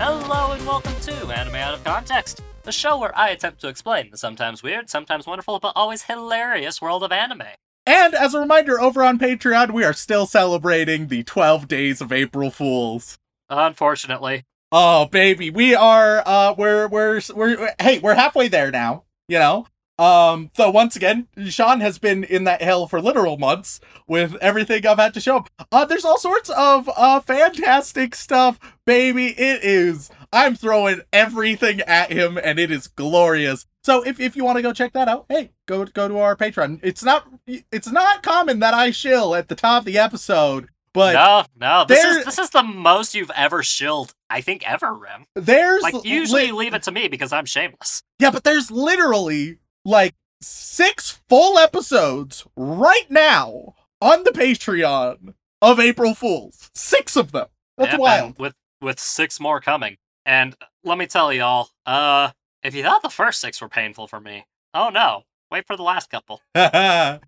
Hello and welcome to Anime Out of Context, the show where I attempt to explain the sometimes weird, sometimes wonderful, but always hilarious world of anime. And as a reminder, over on Patreon, we are still celebrating the 12 days of April Fools. Unfortunately. Oh, baby, we are, uh, we're, we're, we're, hey, we're halfway there now, you know? Um, so once again, Sean has been in that hell for literal months with everything I've had to show him. Uh, there's all sorts of, uh, fantastic stuff, baby. It is, I'm throwing everything at him and it is glorious. So if, if you want to go check that out, hey, go, go to our Patreon. It's not, it's not common that I shill at the top of the episode, but no, no, this is this is the most you've ever shilled, I think, ever, Rem. there's Like usually li- leave it to me because I'm shameless. Yeah, but there's literally like six full episodes right now on the Patreon of April Fools. Six of them. That's Yep, wild. With with six more coming. And let me tell y'all, uh, if you thought the first six were painful for me, oh no, wait for the last couple. uh,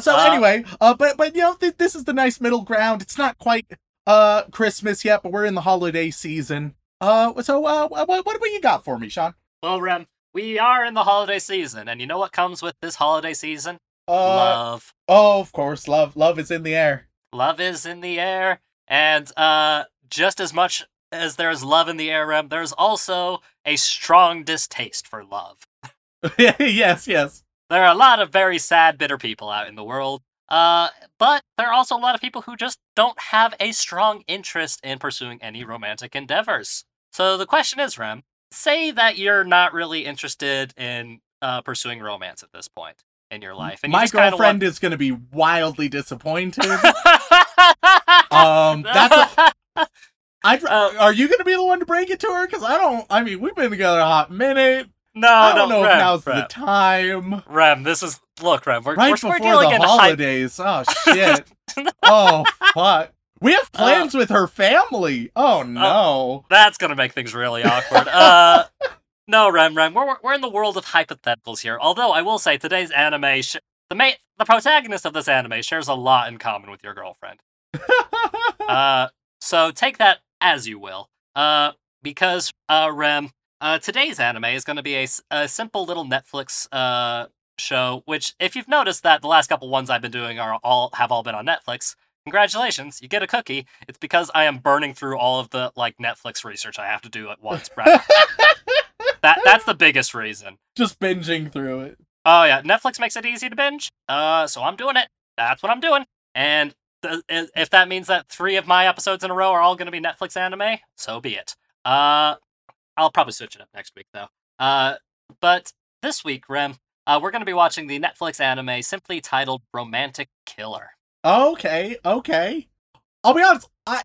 so Uh, anyway, uh, but but you know th- this is the nice middle ground. It's not quite uh Christmas yet, but we're in the holiday season. Uh, so uh, what what what you got for me, Sean? Well, Rem, we are in the holiday season, and you know what comes with this holiday season? Uh, Love. oh, of course, love love is in the air. Love is in the air, and uh, just as much as there's love in the air, Rem, there's also a strong distaste for love. yes, yes. There are a lot of very sad, bitter people out in the world. Uh, but there are also a lot of people who just don't have a strong interest in pursuing any romantic endeavors. So the question is, Rem, say that you're not really interested in uh, pursuing romance at this point in your life, and you My girlfriend is going to be wildly disappointed. um, that's. A, Uh, are you going to be the one to break it to her? Because I don't. I mean, we've been together a hot minute. no, I don't no, know Rem, if now's Rem. the time. Rem, this is look, Rem. We're, Right we're, before we're the hype. holidays. Oh shit. oh fuck. We Uh, have plans with her family. Oh no. That's gonna make things really awkward. Uh, no, Rem, Rem, we're we're in the world of hypotheticals here. Although I will say today's anime, sh- the main, the protagonist of this anime shares a lot in common with your girlfriend. Uh, so take that as you will. Uh, because uh, Rem, uh, today's anime is going to be a, a simple little Netflix uh show. Which, if you've noticed that the last couple ones I've been doing are all have all been on Netflix. Congratulations, you get a cookie. It's because I am burning through all of the like Netflix research I have to do at once. Right? that that's the biggest reason. Just binging through it. Oh yeah, Netflix makes it easy to binge. Uh, so I'm doing it. That's what I'm doing. And th- if that means that three of my episodes in a row are all going to be Netflix anime, so be it. Uh, I'll probably switch it up next week though. Uh, but this week, Rem, uh, we're going to be watching the Netflix anime simply titled "Romantic Killer." Okay, okay. I'll be honest. I.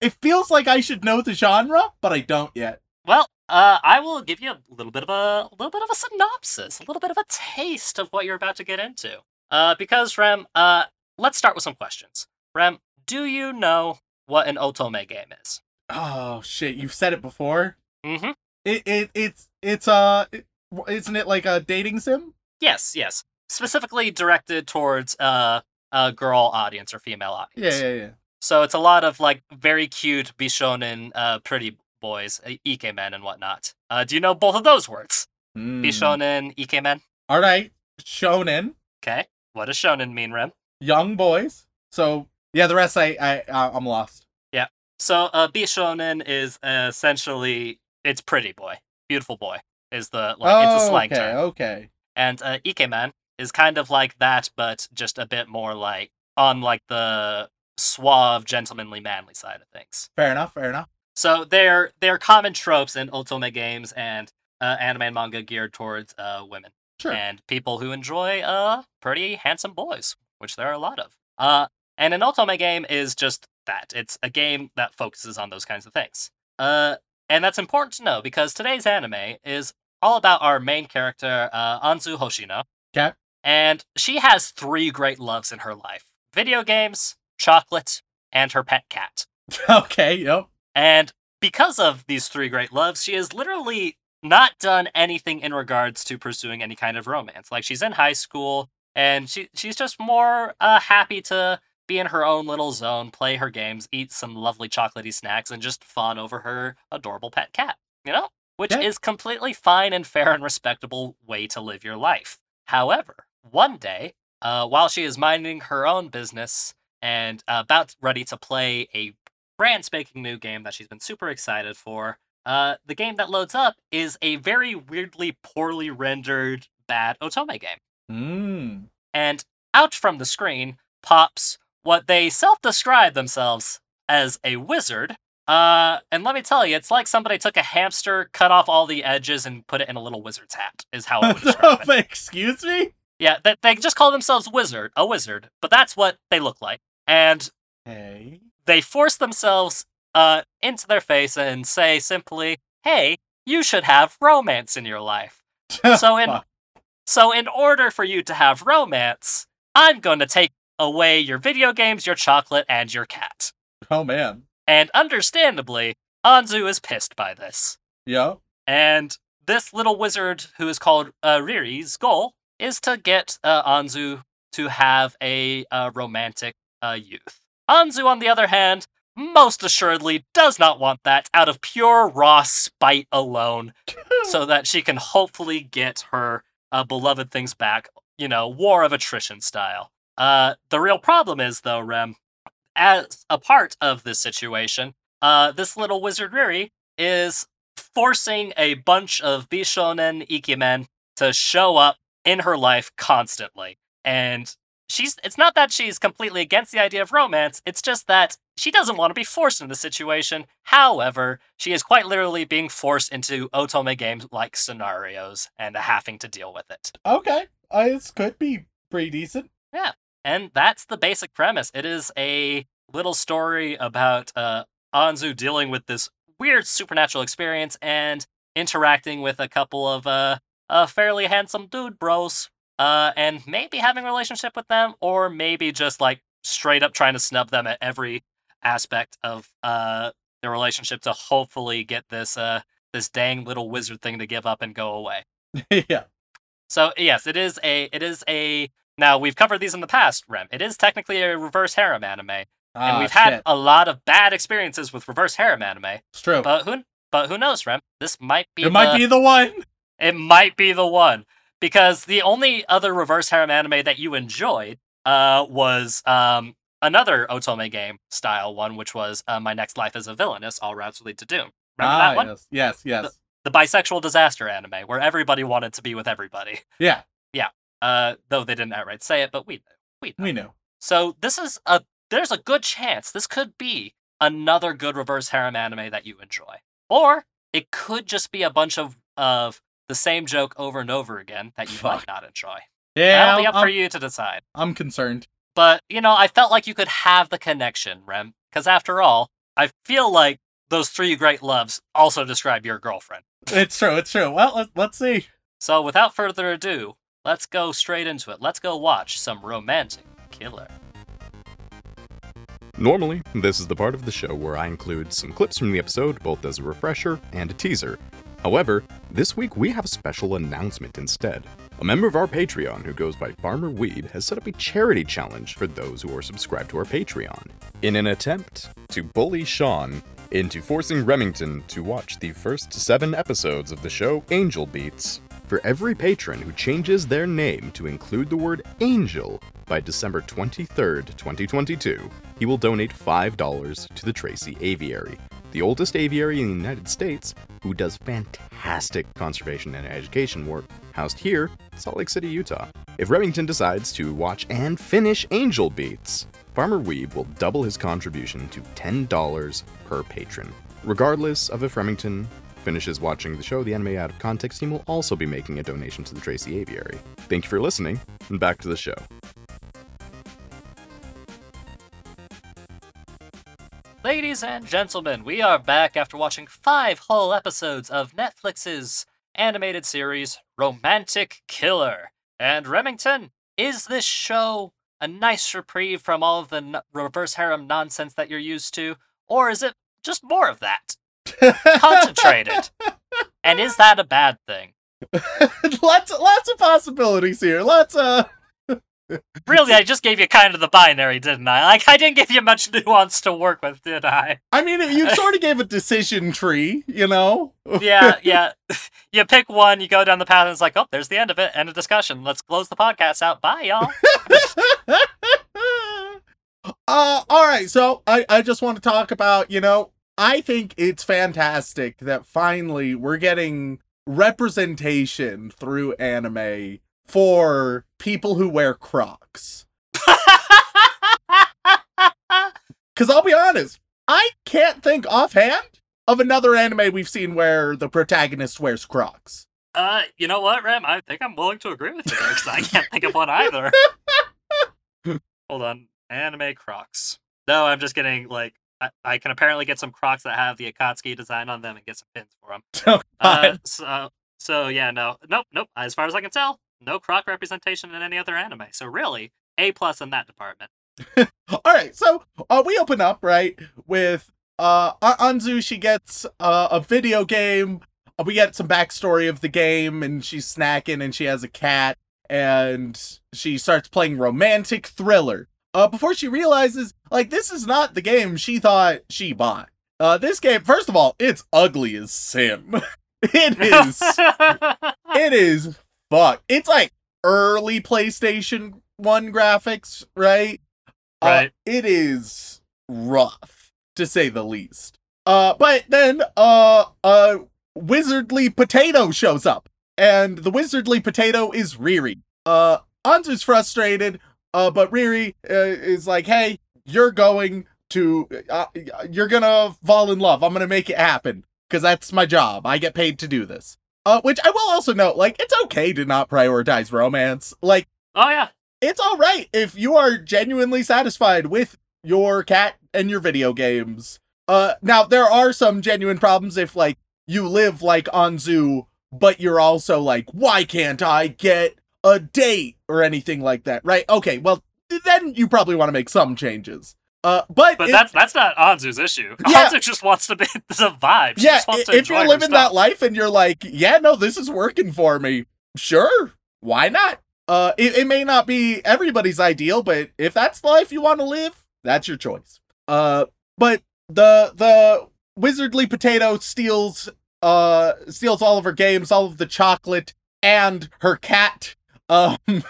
It feels like I should know the genre, but I don't yet. Well, uh, I will give you a little bit of a, little bit of a synopsis, a little bit of a taste of what you're about to get into. Uh, because Rem, uh, let's start with some questions. Rem, do you know what an otome game is? Oh shit! You've said it before. Mm-hmm. It it it's it's uh, it, isn't it like a dating sim? Yes, yes. Specifically directed towards uh, a girl audience or female audience. Yeah, yeah, yeah. So it's a lot of like very cute bishonen, uh, pretty boys, uh, ikemen and whatnot. Uh, do you know both of those words? Mm. Bishonen, ikemen. All right, shonen, Okay. What does shonen mean, Rem? young boys. So yeah, the rest I I uh, I'm lost. Yeah. So, uh, Bishonen is uh, essentially it's pretty boy, beautiful boy is the like it's a slang okay, term, okay. and uh, Ikemen is kind of like that, but just a bit more like on like the suave, gentlemanly, manly side of things. Fair enough. Fair enough. So they're they're common tropes in otome games and uh, anime and manga geared towards uh, women Sure. and people who enjoy uh pretty handsome boys, which there are a lot of. Uh, And an otome game is just that. It's a game that focuses on those kinds of things. Uh, and that's important to know because today's anime is all about our main character, uh, Anzu Hoshino. Okay. And she has three great loves in her life video games, chocolate, and her pet cat. okay, yep. And because of these three great loves, she has literally not done anything in regards to pursuing any kind of romance. Like she's in high school and she she's just more uh, happy to be in her own little zone, play her games, eat some lovely chocolatey snacks, and just fawn over her adorable pet cat. You know, which Yeah. is completely fine and fair and respectable way to live your life. However, one day, uh, while she is minding her own business and uh, about ready to play a brand spanking new game that she's been super excited for, uh, the game that loads up is a very weirdly poorly rendered bad otome game. Mm. And out from the screen pops what they self describe themselves as a wizard. Uh, and let me tell you, it's like somebody took a hamster, cut off all the edges, and put it in a little wizard's hat, is how I would describe it. Excuse me? Yeah, they, they just call themselves wizard, a wizard, but that's what they look like. And Hey. they force themselves uh, into their face and say simply, hey, you should have romance in your life. So in so in order for you to have romance, I'm going to take away your video games, your chocolate, and your cat. Oh man. And understandably, Anzu is pissed by this. Yeah. And this little wizard who is called uh, Riri's goal is to get uh, Anzu to have a uh, romantic uh, youth. Anzu, on the other hand, most assuredly does not want that out of pure raw spite alone, so that she can hopefully get her uh, beloved things back, you know, war of attrition style. Uh, the real problem is, though, Rem, as a part of this situation, uh, this little wizard Riri is forcing a bunch of Bishonen Ikemen to show up in her life constantly. And she's it's not that she's completely against the idea of romance, it's just that she doesn't want to be forced into the situation. However, she is quite literally being forced into otome games like scenarios and having to deal with it. Okay. Uh, this could be pretty decent. Yeah. And that's the basic premise. It is a little story about uh, Anzu dealing with this weird supernatural experience and interacting with a couple of uh, uh fairly handsome dude bros, uh, and maybe having a relationship with them, or maybe just like straight up trying to snub them at every aspect of uh the relationship to hopefully get this uh this dang little wizard thing to give up and go away. yeah. So yes, it is a it is a now we've covered these in the past, Rem. It is technically a reverse harem anime, and Ah, we've had shit. a lot of bad experiences with reverse harem anime. It's true. But who but who knows, Rem? This might be it might be the one. It might be the one because the only other reverse harem anime that you enjoyed uh was um another otome game style one, which was uh, My Next Life as a Villainess, All Routes Lead to Doom. Remember ah, that one? Yes. Yes. Yes. The bisexual disaster anime where everybody wanted to be with everybody. Yeah. Yeah. Uh, though they didn't outright say it, but we we know. We know. So this is a there's a good chance this could be another good reverse harem anime that you enjoy. Or it could just be a bunch of of the same joke over and over again that you might not enjoy. Yeah. That'll be up I'm, for you to decide. I'm concerned. But, you know, I felt like you could have the connection, Rem, because after all, I feel like those three great loves also describe your girlfriend. It's true. It's true. Well, let, let's see. So without further ado, let's go straight into it. Let's go watch some romantic killer. Normally, this is the part of the show where I include some clips from the episode both as a refresher and a teaser. However, this week we have a special announcement instead. A member of our Patreon who goes by Farmer Weeb has set up a charity challenge for those who are subscribed to our Patreon. In an attempt to bully Sean into forcing Remington to watch the first seven episodes of the show Angel Beats, for every patron who changes their name to include the word angel by December 23rd, 2022, he will donate $5 to the Tracy Aviary, the oldest aviary in the United States who does fantastic conservation and education work, housed here, Salt Lake City, Utah. If Remington decides to watch and finish Angel Beats, Farmer Weeb will double his contribution to $10 per patron. Regardless of if Remington finishes watching the show, the anime out of context team will also be making a donation to the Tracy Aviary. Thank you for listening, and back to the show. Ladies and gentlemen, we are back after watching five whole episodes of Netflix's animated series Romantic Killer. And Remington, is this show a nice reprieve from all of the n- reverse harem nonsense that you're used to, or is it just more of that? Concentrated. and is that a bad thing? lots lots of possibilities here. Lots of Really, I just gave you kind of the binary, didn't I? Like, I didn't give you much nuance to work with, did I? I mean, you sort of gave a decision tree, you know? Yeah, yeah. You pick one, you go down the path, and it's like, oh, there's the end of it. End of discussion. Let's close the podcast out. Bye, y'all. uh, all right. So I, I just want to talk about, you know, I think it's fantastic that finally we're getting representation through anime for people who wear Crocs. Because I'll be honest, I can't think offhand of another anime we've seen where the protagonist wears Crocs. Uh, you know what, Rem? I think I'm willing to agree with you because I can't think of one either. Hold on, anime Crocs. No, I'm just getting like I, I can apparently get some Crocs that have the Akatsuki design on them and get some pins for them. Oh, Uh, so so yeah, no, nope, nope. As far as I can tell, no Croc representation in any other anime. So really, a plus in that department. All right, so uh, we open up right with uh Anzu. She gets uh, a video game. Uh, we get some backstory of the game, and she's snacking, and she has a cat, and she starts playing romantic thriller. Uh, before she realizes, like, this is not the game she thought she bought. Uh, this game, first of all, it's ugly as sin. it is. it is fuck. It's like early PlayStation 1 graphics, right? Uh, Right. it is rough, to say the least. Uh, but then, uh, a wizardly potato shows up, and the wizardly potato is Riri. Uh, Anzu's frustrated, uh, but Riri uh, is like, hey, you're going to, uh, you're gonna fall in love. I'm gonna make it happen, because that's my job. I get paid to do this. Uh, which I will also note, like, it's okay to not prioritize romance. Like, oh yeah, it's all right if you are genuinely satisfied with your cat and your video games. Uh, now there are some genuine problems if like you live like Anzu, but you're also like, why can't I get a date or anything like that, right? Okay, well then you probably want to make some changes. Uh, but but if- that's that's not Anzu's issue. Yeah. Anzu just wants to be the vibe. She yeah, just wants to if you're living that life and you're like, yeah, no, this is working for me, sure, why not? Uh, it, it may not be everybody's ideal, but if that's the life you want to live, that's your choice. Uh, but the the wizardly potato steals uh steals all of her games, all of the chocolate, and her cat. Um,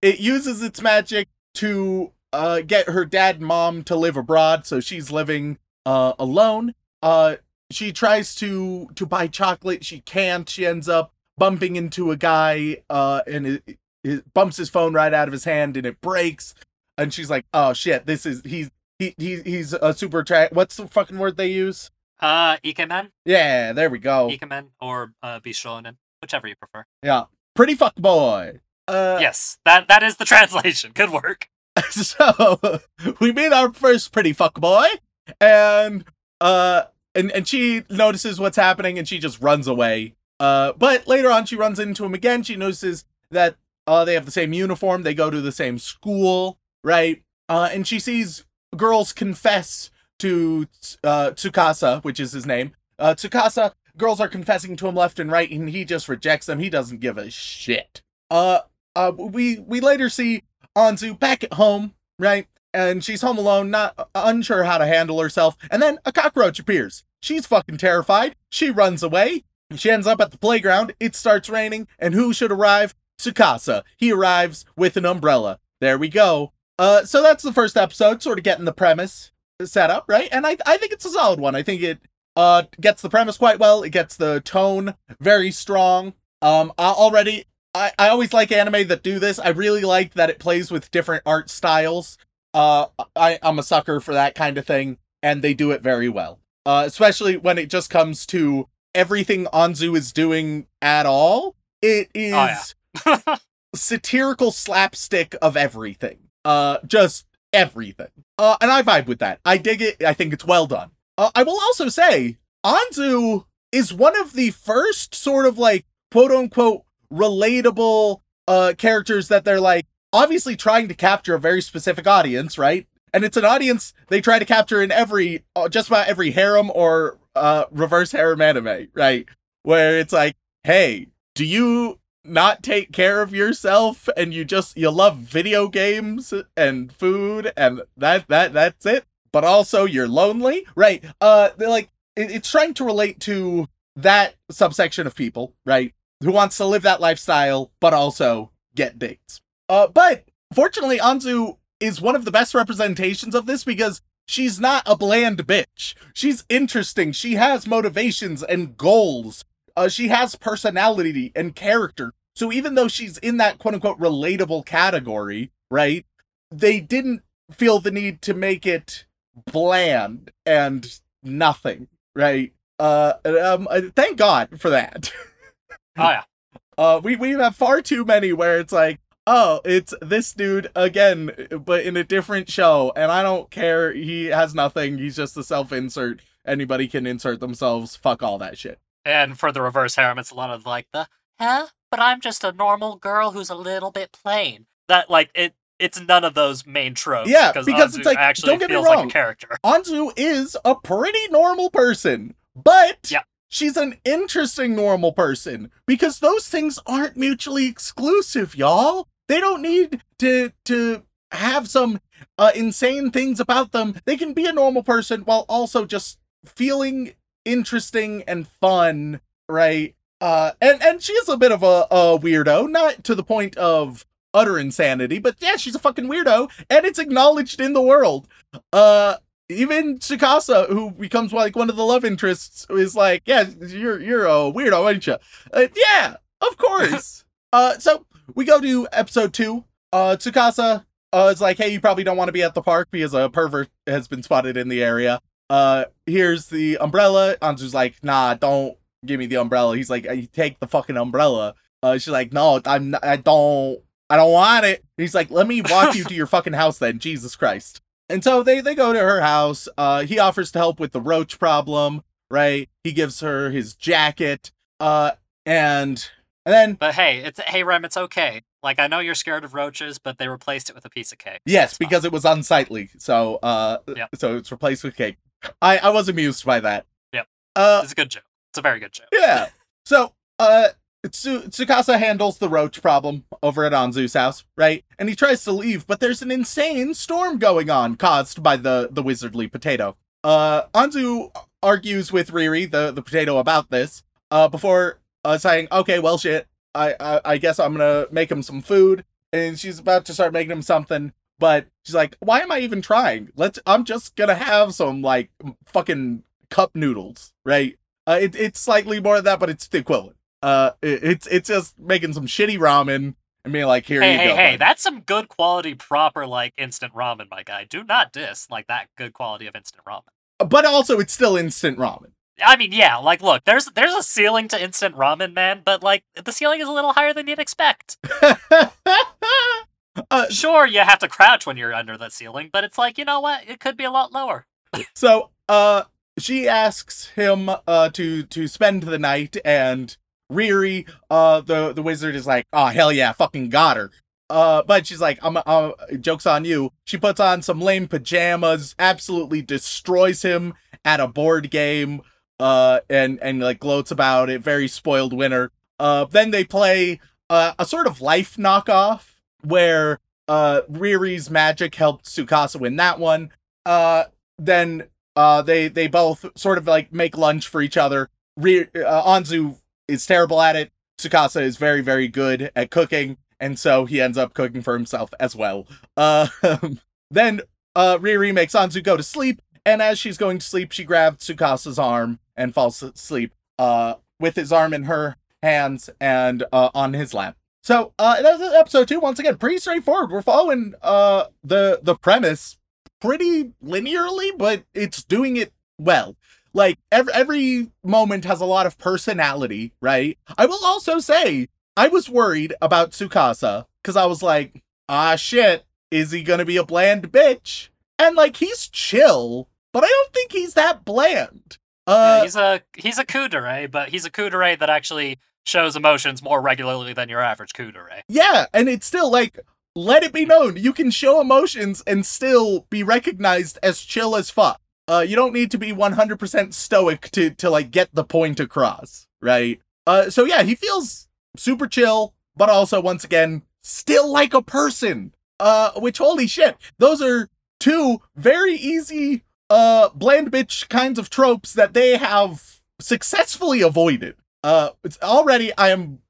it uses its magic to uh get her dad and mom to live abroad, so she's living uh alone. Uh, she tries to to buy chocolate. She can't. She ends up bumping into a guy. Uh, and it, it bumps his phone right out of his hand, and it breaks. And she's like, "Oh shit! This is he's he, he he's a super track. What's the fucking word they use? uh, Ikemen, Yeah, there we go. Ikemen, or uh, Bishonen, whichever you prefer. Yeah, pretty fuck boy. Uh, yes, that that is the translation. Good work. so we meet our first pretty fuck boy, and uh, and and she notices what's happening, and she just runs away. Uh, but later on, she runs into him again. She notices that uh, they have the same uniform. They go to the same school, right? Uh, and she sees girls confess to uh, Tsukasa, which is his name. Uh, Tsukasa, girls are confessing to him left and right, and he just rejects them. He doesn't give a shit. Uh, uh, we we later see Anzu back at home, right? And she's home alone, not unsure how to handle herself. And then a cockroach appears. She's fucking terrified. She runs away. She ends up at the playground. It starts raining, and who should arrive? Tsukasa. He arrives with an umbrella. There we go. Uh, so that's the first episode, sort of getting the premise set up, right? And I I think it's a solid one. I think it uh gets the premise quite well. It gets the tone very strong. Um, already I, I always like anime that do this. I really like that it plays with different art styles. Uh, I, I'm a sucker for that kind of thing, and they do it very well. Uh, especially when it just comes to everything Anzu is doing at all. It is Oh, yeah. satirical slapstick of everything. Uh, just everything. Uh, and I vibe with that. I dig it. I think it's well done. Uh, I will also say, Anzu is one of the first sort of like quote unquote relatable uh characters that they're like obviously trying to capture a very specific audience, right? And it's an audience they try to capture in every uh, just about every harem or uh reverse harem anime, right? Where it's like, "Hey, do you not take care of yourself and you just you love video games and food and that that that's it but also you're lonely right uh they're like it, it's trying to relate to that subsection of people right who wants to live that lifestyle but also get dates uh but fortunately anzu is one of the best representations of this because she's not a bland bitch she's interesting she has motivations and goals uh, she has personality and character. So even though she's in that quote unquote relatable category, right? They didn't feel the need to make it bland and nothing, right? Uh, um, uh, thank God for that. Oh yeah. Uh, we we have far too many where it's like, oh, it's this dude again, but in a different show, and I don't care. He has nothing. He's just a self insert. Anybody can insert themselves. Fuck all that shit. And for the reverse harem, it's a lot of like the huh? But I'm just a normal girl who's a little bit plain. That like it. It's none of those main tropes. Yeah, because it's like, actually don't get me feels like wrong. a character. Anzu is a pretty normal person, but Yeah. She's an interesting normal person because those things aren't mutually exclusive, y'all. They don't need to to have some uh, insane things about them. They can be a normal person while also just feeling interesting and fun, right? Uh, and and she is a bit of a, a weirdo, not to the point of utter insanity, but yeah, she's a fucking weirdo, and it's acknowledged in the world. Uh, even Tsukasa, who becomes like one of the love interests, is like, yeah, you're you're a weirdo, aren't you? Uh, yeah, of course. uh, so we go to episode two. Uh, Tsukasa uh, is like, hey, you probably don't want to be at the park because a pervert has been spotted in the area. Uh, here's the umbrella. Anzu's like, nah, don't give me the umbrella. He's like, you take the fucking umbrella. Uh, she's like, no, I'm, not, I don't, I don't want it. He's like, let me walk you to your fucking house then. Jesus Christ. And so they they go to her house. Uh, he offers to help with the roach problem. Right. He gives her his jacket. Uh, and and then But hey, it's hey Rem, it's okay. Like I know you're scared of roaches, but they replaced it with a piece of cake. Yes, It's fine. because it was unsightly. So uh Yep. so it's replaced with cake. I I was amused by that. Yep. Uh it's a good joke. It's a very good joke. yeah. So uh Tsu- Tsukasa handles the roach problem over at Anzu's house, right? And he tries to leave, but there's an insane storm going on caused by the the wizardly potato. Uh Anzu argues with Riri, the the potato, about this, uh before uh saying, "Okay, well shit. I I, I guess I'm to make him some food." And she's about to start making him something, but she's like, "Why am I even trying? Let's I'm just to have some like fucking cup noodles, right?" Uh, it, it's slightly more than that, but it's the equivalent. Uh, it, it's it's just making some shitty ramen and being like, "Here Hey, you hey, go." hey, bud." that's some good quality, proper like instant ramen, my guy. Do not diss like that good quality of instant ramen. But also, it's still instant ramen. I mean, yeah, like look, there's there's a ceiling to instant ramen, man, but like the ceiling is a little higher than you'd expect. uh, Sure, you have to crouch when you're under that ceiling, but it's like, you know what? It could be a lot lower. so, uh, she asks him uh to to spend the night, and Riri, uh, the the wizard is like, "Oh hell yeah, fucking got her." Uh, but she's like, "I'm, uh, jokes on you." She puts on some lame pajamas, absolutely destroys him at a board game, uh, and and like gloats about it. Very spoiled winner. Uh, then they play uh, a sort of life knockoff where uh Riri's magic helped Tsukasa win that one. Uh, then uh they they both sort of like make lunch for each other. Re- uh, Anzu is terrible at it. Tsukasa is very very good at cooking, and so he ends up cooking for himself as well. Uh, then uh Riri makes Anzu go to sleep, and as she's going to sleep, she grabs Tsukasa's arm and falls asleep. Uh, with his arm in her hands and uh on his lap. So uh episode two. Once again, pretty straightforward. We're following uh the the premise pretty linearly, but it's doing it well. Like every every moment has a lot of personality, right? I will also say I was worried about Tsukasa because I was like, ah shit, Is he gonna be a bland bitch? And like he's chill, but I don't think he's that bland. Yeah, Uh, he's a he's a kudere, but he's a kudere that actually shows emotions more regularly than your average kudere. yeah, and it's still like let it be known you can show emotions and still be recognized as chill as fuck. Uh, you don't need to be 100% stoic to to like get the point across, right? Uh, so yeah, he feels super chill, but also once again still like a person. Uh, which holy shit, those are two very easy uh bland bitch kinds of tropes that they have successfully avoided. Uh, it's already I am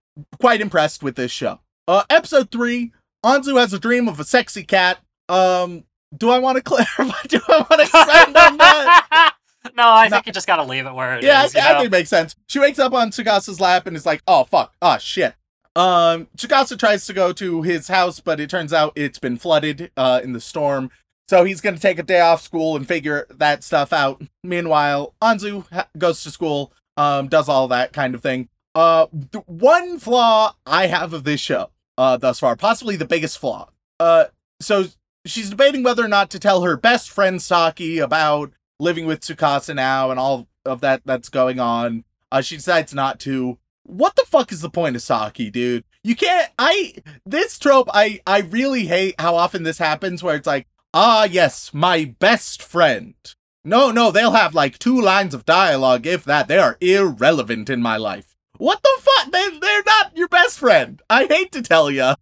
quite impressed with this show. Uh, episode three, Anzu has a dream of a sexy cat. Um, do I want to clarify? Do I want to expand on that? no, I No. think you just gotta leave it where it is. yeah, I, you I know? think it makes sense. She wakes up on Tsukasa's lap and is like, "Oh fuck, oh shit." Um, Tsukasa tries to go to his house, but it turns out it's been flooded uh, in the storm. So he's gonna take a day off school and figure that stuff out. Meanwhile, Anzu ha- goes to school, um, does all that kind of thing. Uh, the one flaw I have of this show, uh, thus far, possibly the biggest flaw. Uh, so she's debating whether or not to tell her best friend Saki about living with Tsukasa now and all of that that's going on. Uh, she decides not to. What the fuck is the point of Saki, dude? You can't. I this trope. I I really hate how often this happens, where it's like, ah, yes, my best friend. No, no, they'll have like two lines of dialogue, if that. They are irrelevant in my life. What the fuck? They they're not your best friend. I hate to tell ya.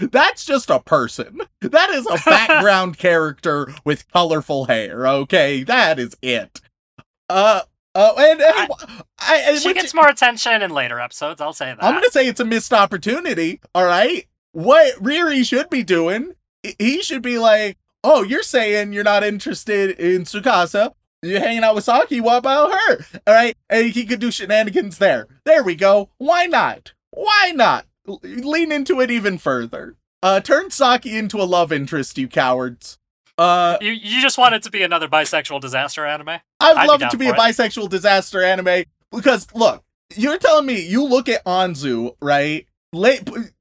That's just a person. That is a background character with colorful hair. Okay, that is it. Uh, uh, and, and I- I, She which- gets more attention in later episodes. I'll say that. I'm gonna say it's a missed opportunity. All right, what Riri should be doing, he should be like, "Oh, you're saying you're not interested in Tsukasa? You're hanging out with Saki. What about her? All right, and he could do shenanigans there. There we go. Why not? Why not? Lean into it even further. Uh, turn Saki into a love interest, you cowards. Uh, You you just want it to be another bisexual disaster anime? I'd I'd love it to be a it. bisexual disaster anime because look, you're telling me you look at Anzu, right? La-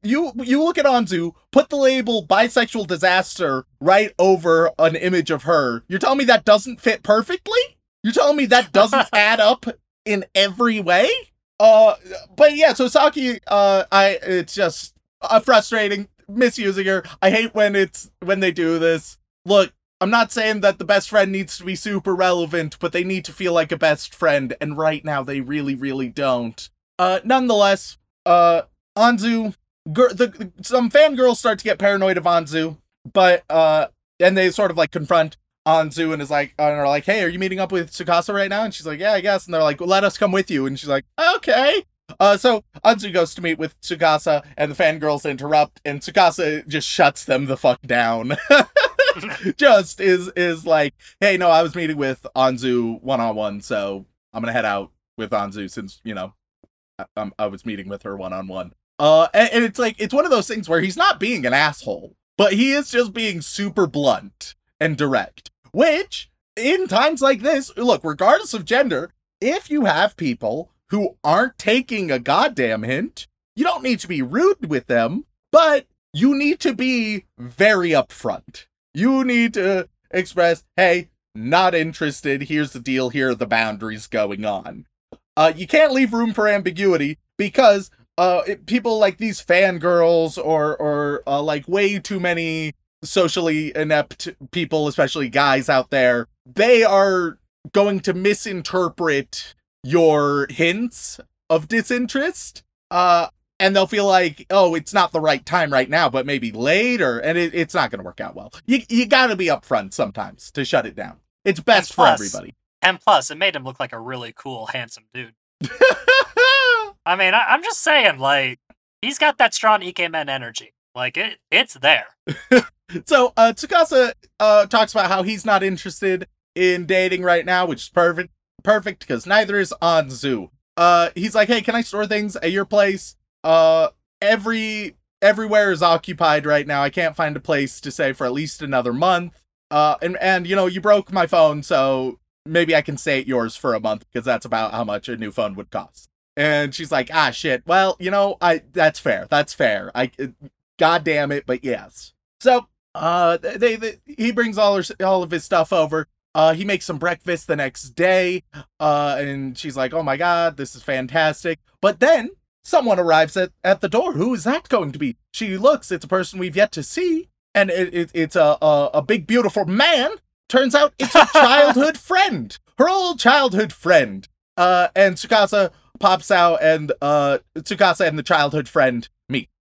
you you look at Anzu, put the label bisexual disaster right over an image of her. You're telling me that doesn't fit perfectly? You're telling me that doesn't add up in every way? Uh but yeah, so Saki uh I it's just uh, frustrating misusing her. I hate when it's when they do this. Look, I'm not saying that the best friend needs to be super relevant, but they need to feel like a best friend, and right now they really, really don't. Uh, nonetheless, uh, Anzu, gir- the, some fangirls start to get paranoid of Anzu, but uh, and they sort of like confront Anzu and is like, and are like, hey, are you meeting up with Tsukasa right now? And she's like, yeah, I guess. And they're like, let us come with you. And she's like, okay. Uh, so Anzu goes to meet with Tsukasa, and the fangirls interrupt, and Tsukasa just shuts them the fuck down. just is is like, hey, no, I was meeting with Anzu one on one, so I'm gonna head out with Anzu since you know I, I was meeting with her one on one. Uh, and, and it's like it's one of those things where he's not being an asshole, but he is just being super blunt and direct. Which in times like this, look, regardless of gender, if you have people who aren't taking a goddamn hint, you don't need to be rude with them, but you need to be very upfront. You need to express, hey, not interested. Here's the deal. Here are the boundaries going on. Uh, you can't leave room for ambiguity because uh, it, people like these fangirls or or uh, like way too many socially inept people, especially guys out there, they are going to misinterpret your hints of disinterest. Uh, and they'll feel like, oh, it's not the right time right now, but maybe later, and it, it's not going to work out well. You you got to be upfront sometimes to shut it down. It's best for everybody. And plus, it made him look like a really cool, handsome dude. I mean, I, I'm just saying, like, he's got that strong Ikemen energy. Like, it, it's there. so uh, Tsukasa uh, talks about how he's not interested in dating right now, which is perfect, perfect because neither is Anzu. Uh, he's like, hey, can I store things at your place? Uh, every everywhere is occupied right now. I can't find a place to stay for at least another month. Uh, and and you know, you broke my phone, so maybe I can stay at yours for a month because that's about how much a new phone would cost. And she's like, ah, shit. Well, you know, I that's fair. That's fair. I, God damn it, but yes. So Uh, they, they he brings all her, all of his stuff over. Uh, he makes some breakfast the next day. Uh, and she's like, "Oh my god, this is fantastic!" But then someone arrives at at the door. Who is that going to be? She looks. It's a person we've yet to see, and it, it it's a, a a big beautiful man. Turns out it's her childhood friend, her old childhood friend. Uh, and Tsukasa pops out, and uh, Tsukasa and the childhood friend.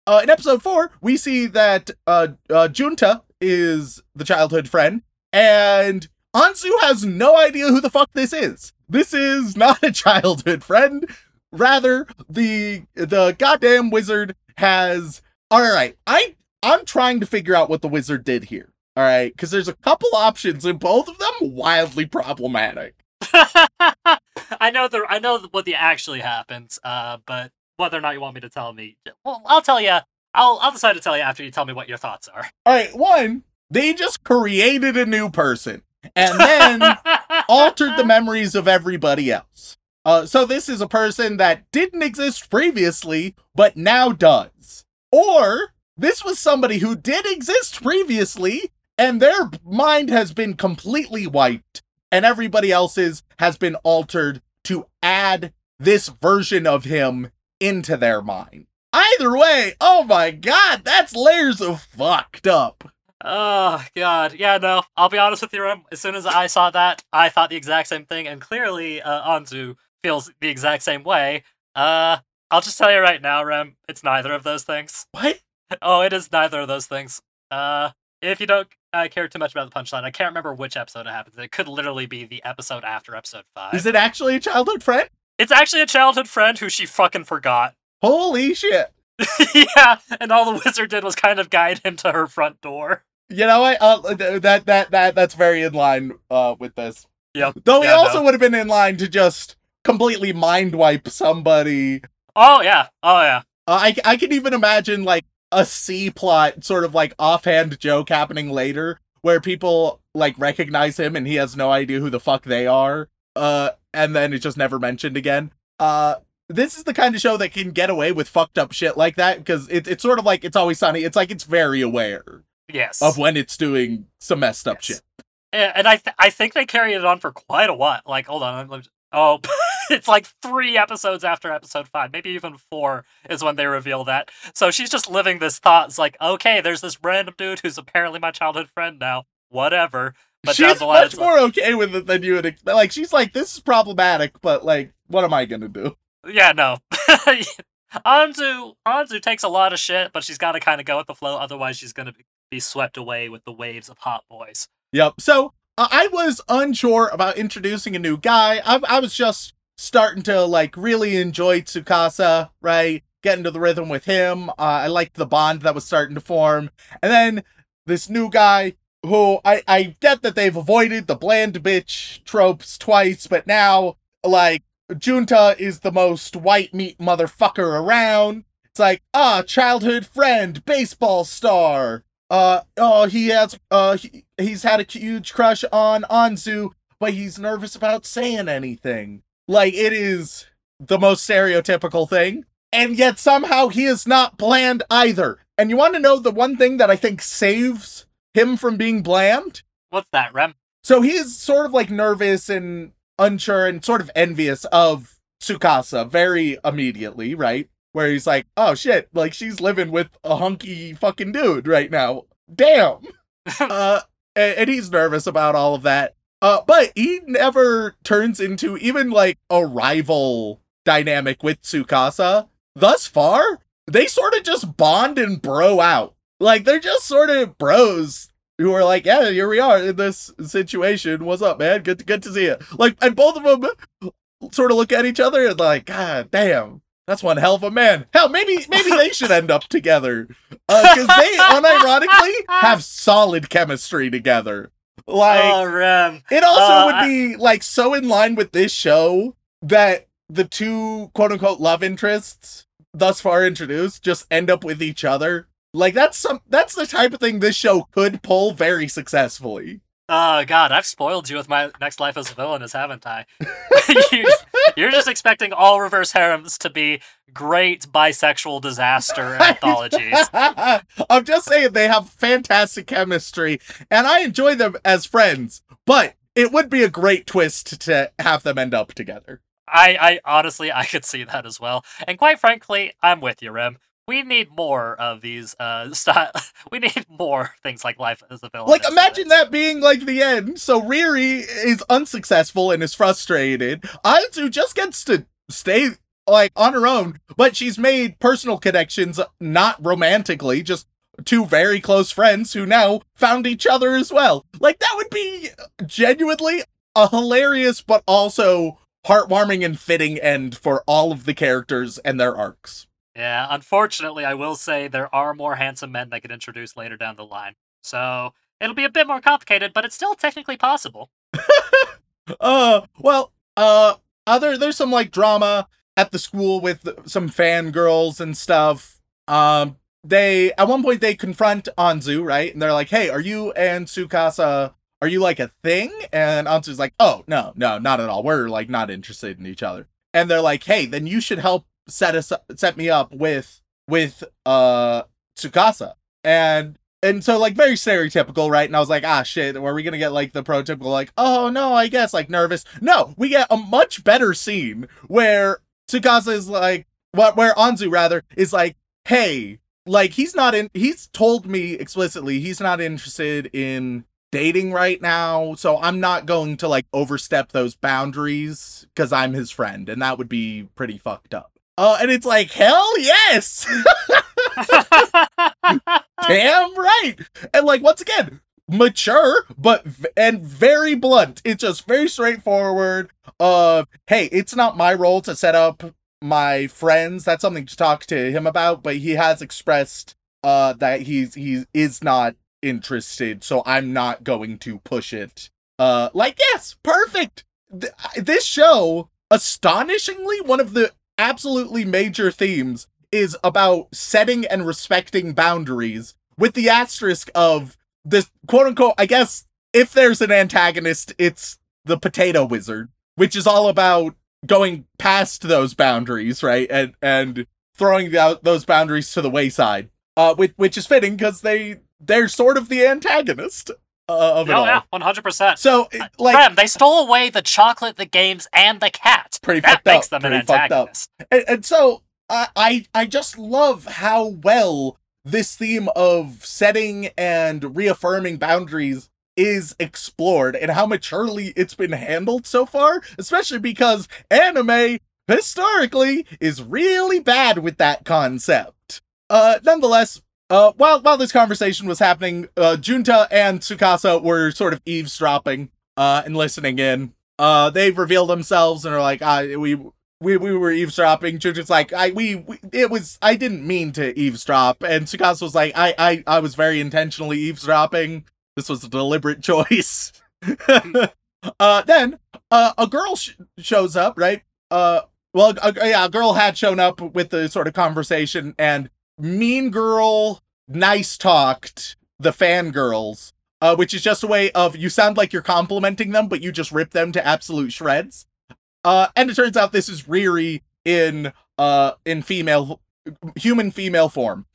Uh, in episode four, we see that uh, uh, Junta is the childhood friend, and Anzu has no idea who the fuck this is. This is not a childhood friend. Rather, the the goddamn wizard has. All right, I I'm trying to figure out what the wizard did here. All right, because there's a couple options, and both of them wildly problematic. I know the I know what the actually happens, uh, but whether or not you want me to tell me, well, I'll tell you. I'll I'll decide to tell you after you tell me what your thoughts are. All right, one, they just created a new person and then altered the memories of everybody else. Uh, so this is a person that didn't exist previously, but now does. Or this was somebody who did exist previously, and their mind has been completely wiped, and everybody else's has been altered to add this version of him into their mind. Either way, oh my god, that's layers of fucked up. Oh god, yeah, no. I'll be honest with you, Rem. As soon as I saw that, I thought the exact same thing, and clearly, uh, Anzu feels the exact same way. Uh, I'll just tell you right now, Rem. It's neither of those things. What? Oh, it is neither of those things. Uh, if you don't uh, care too much about the punchline, I can't remember which episode it happens. It could literally be the episode after episode five. Is it actually a childhood friend? It's actually a childhood friend who she fucking forgot. Holy shit. yeah, and all the wizard did was kind of guide him to her front door. You know what? Uh, th- that that that that's very in line uh with this. Yep. Though he Yeah, also no. would have been in line to just completely mind wipe somebody. Oh yeah. Oh yeah. Uh, I I can even imagine like a C plot, sort of like offhand joke happening later, where people like recognize him and he has no idea who the fuck they are. Uh, and then it's just never mentioned again. Uh, this is the kind of show that can get away with fucked up shit like that because it, it's sort of like it's always sunny. It's like it's very aware Yes. of when it's doing some messed up Yes. shit. Yeah, and I th- I think they carried it on for quite a while. Like, hold on, let me- oh, it's like three episodes after episode five, maybe even four is when they reveal that. So she's just living this thought. It's like, okay, there's this random dude who's apparently my childhood friend now. Whatever. But she's much more okay with it than you would expect. Like she's like, this is problematic, but like, what am I gonna do? yeah, no. Anzu Anzu takes a lot of shit, but she's got to kind of go with the flow. Otherwise, she's gonna be swept away with the waves of hot boys. Yep. So uh, I was unsure about introducing a new guy. I, I was just starting to like really enjoy Tsukasa, right? Get into the rhythm with him. Uh, I liked the bond that was starting to form, and then this new guy who I I get that they've avoided the bland bitch tropes twice, but now like Junta is the most white meat motherfucker around. It's like, ah, childhood friend, baseball star. Uh, oh, he has, uh, he, he's had a huge crush on Anzu, but he's nervous about saying anything. Like, it is the most stereotypical thing. And yet somehow he is not bland either. And you want to know the one thing that I think saves him from being bland? What's that, Rem? So he's sort of like nervous and unsure and sort of envious of Tsukasa very immediately, right? Where he's like, oh shit, like she's living with a hunky fucking dude right now. Damn. uh, and, and he's nervous about all of that. Uh, but he never turns into even like a rival dynamic with Tsukasa. Thus far, they sort of just bond and bro out. Like they're just sort of bros who are like, yeah, here we are in this situation. What's up, man? Good, good to see you. Like, and both of them sort of look at each other and like, God damn, that's one hell of a man. Hell, maybe, maybe they should end up together because they unironically have solid chemistry together. Like, oh, it also uh, would be like so in line with this show that the two quote unquote love interests thus far introduced just end up with each other. Like that's some that's the type of thing this show could pull very successfully. Oh God, I've spoiled you with my next life as a villainess, haven't I? you, You're just expecting all reverse harems to be great bisexual disaster anthologies. I'm just saying they have fantastic chemistry, and I enjoy them as friends. But it would be a great twist to have them end up together. I, I honestly, I could see that as well. And quite frankly, I'm with you, Rem. We need more of these uh style. We need more things like life as a villain. Like, imagine that being like the end. So Riri is unsuccessful and is frustrated. Anzu just gets to stay like on her own, but she's made personal connections, not romantically, just two very close friends who now found each other as well. Like, that would be genuinely a hilarious, but also heartwarming and fitting end for all of the characters and their arcs. Yeah, unfortunately, I will say there are more handsome men that get introduced later down the line. So it'll be a bit more complicated, but it's still technically possible. uh, well, uh, other there's some like drama at the school with some fangirls and stuff. Um, they at one point they confront Anzu, right? And they're like, "Hey, are you and Tsukasa are you like a thing?" And Anzu's like, "Oh, no, no, not at all. We're like not interested in each other." And they're like, "Hey, then you should help set us up, set me up with with uh Tsukasa." And and so like very stereotypical, right? And I was like, ah shit, are we gonna get like the prototypical like, oh no, I guess like nervous. No, we get a much better scene where Tsukasa is like what where Anzu rather is like, hey, like he's not in he's told me explicitly he's not interested in dating right now, so I'm not going to like overstep those boundaries because I'm his friend, and that would be pretty fucked up. Uh, and it's like, hell yes! Damn right! And like, once again, mature, but v- and very blunt. It's just very straightforward. Uh, hey, it's not my role to set up my friends. That's something to talk to him about, but he has expressed uh that he's he is not interested, so I'm not going to push it. Uh, like yes, perfect. Th- this show, astonishingly, one of the absolutely major themes is about setting and respecting boundaries with the asterisk of this quote unquote, I guess if there's an antagonist, it's the potato wizard, which is all about going past those boundaries, right? And and throwing those boundaries to the wayside. Uh which which is fitting because they they're sort of the antagonist uh, of it oh all. yeah, one hundred percent. So like Rem, they stole away the chocolate, the games, and the cat. pretty That fucked makes up. them an pretty fucked up. And, and so I, I I just love how well this theme of setting and reaffirming boundaries is explored and how maturely it's been handled so far, especially because anime historically is really bad with that concept. Uh nonetheless, uh while while this conversation was happening, uh Junta and Tsukasa were sort of eavesdropping uh and listening in. Uh they've revealed themselves and are like, ah, we we we were eavesdropping. Junta's like, I we, we it was I didn't mean to eavesdrop, and Tsukasa was like, I I I was very intentionally eavesdropping. This was a deliberate choice. uh, then uh, a girl sh- shows up, right? Uh, well, a, yeah, a girl had shown up with the sort of conversation, and Mean Girl nice talked the fangirls, uh, which is just a way of you sound like you're complimenting them, but you just rip them to absolute shreds. Uh, and it turns out this is Riri in uh in female human female form.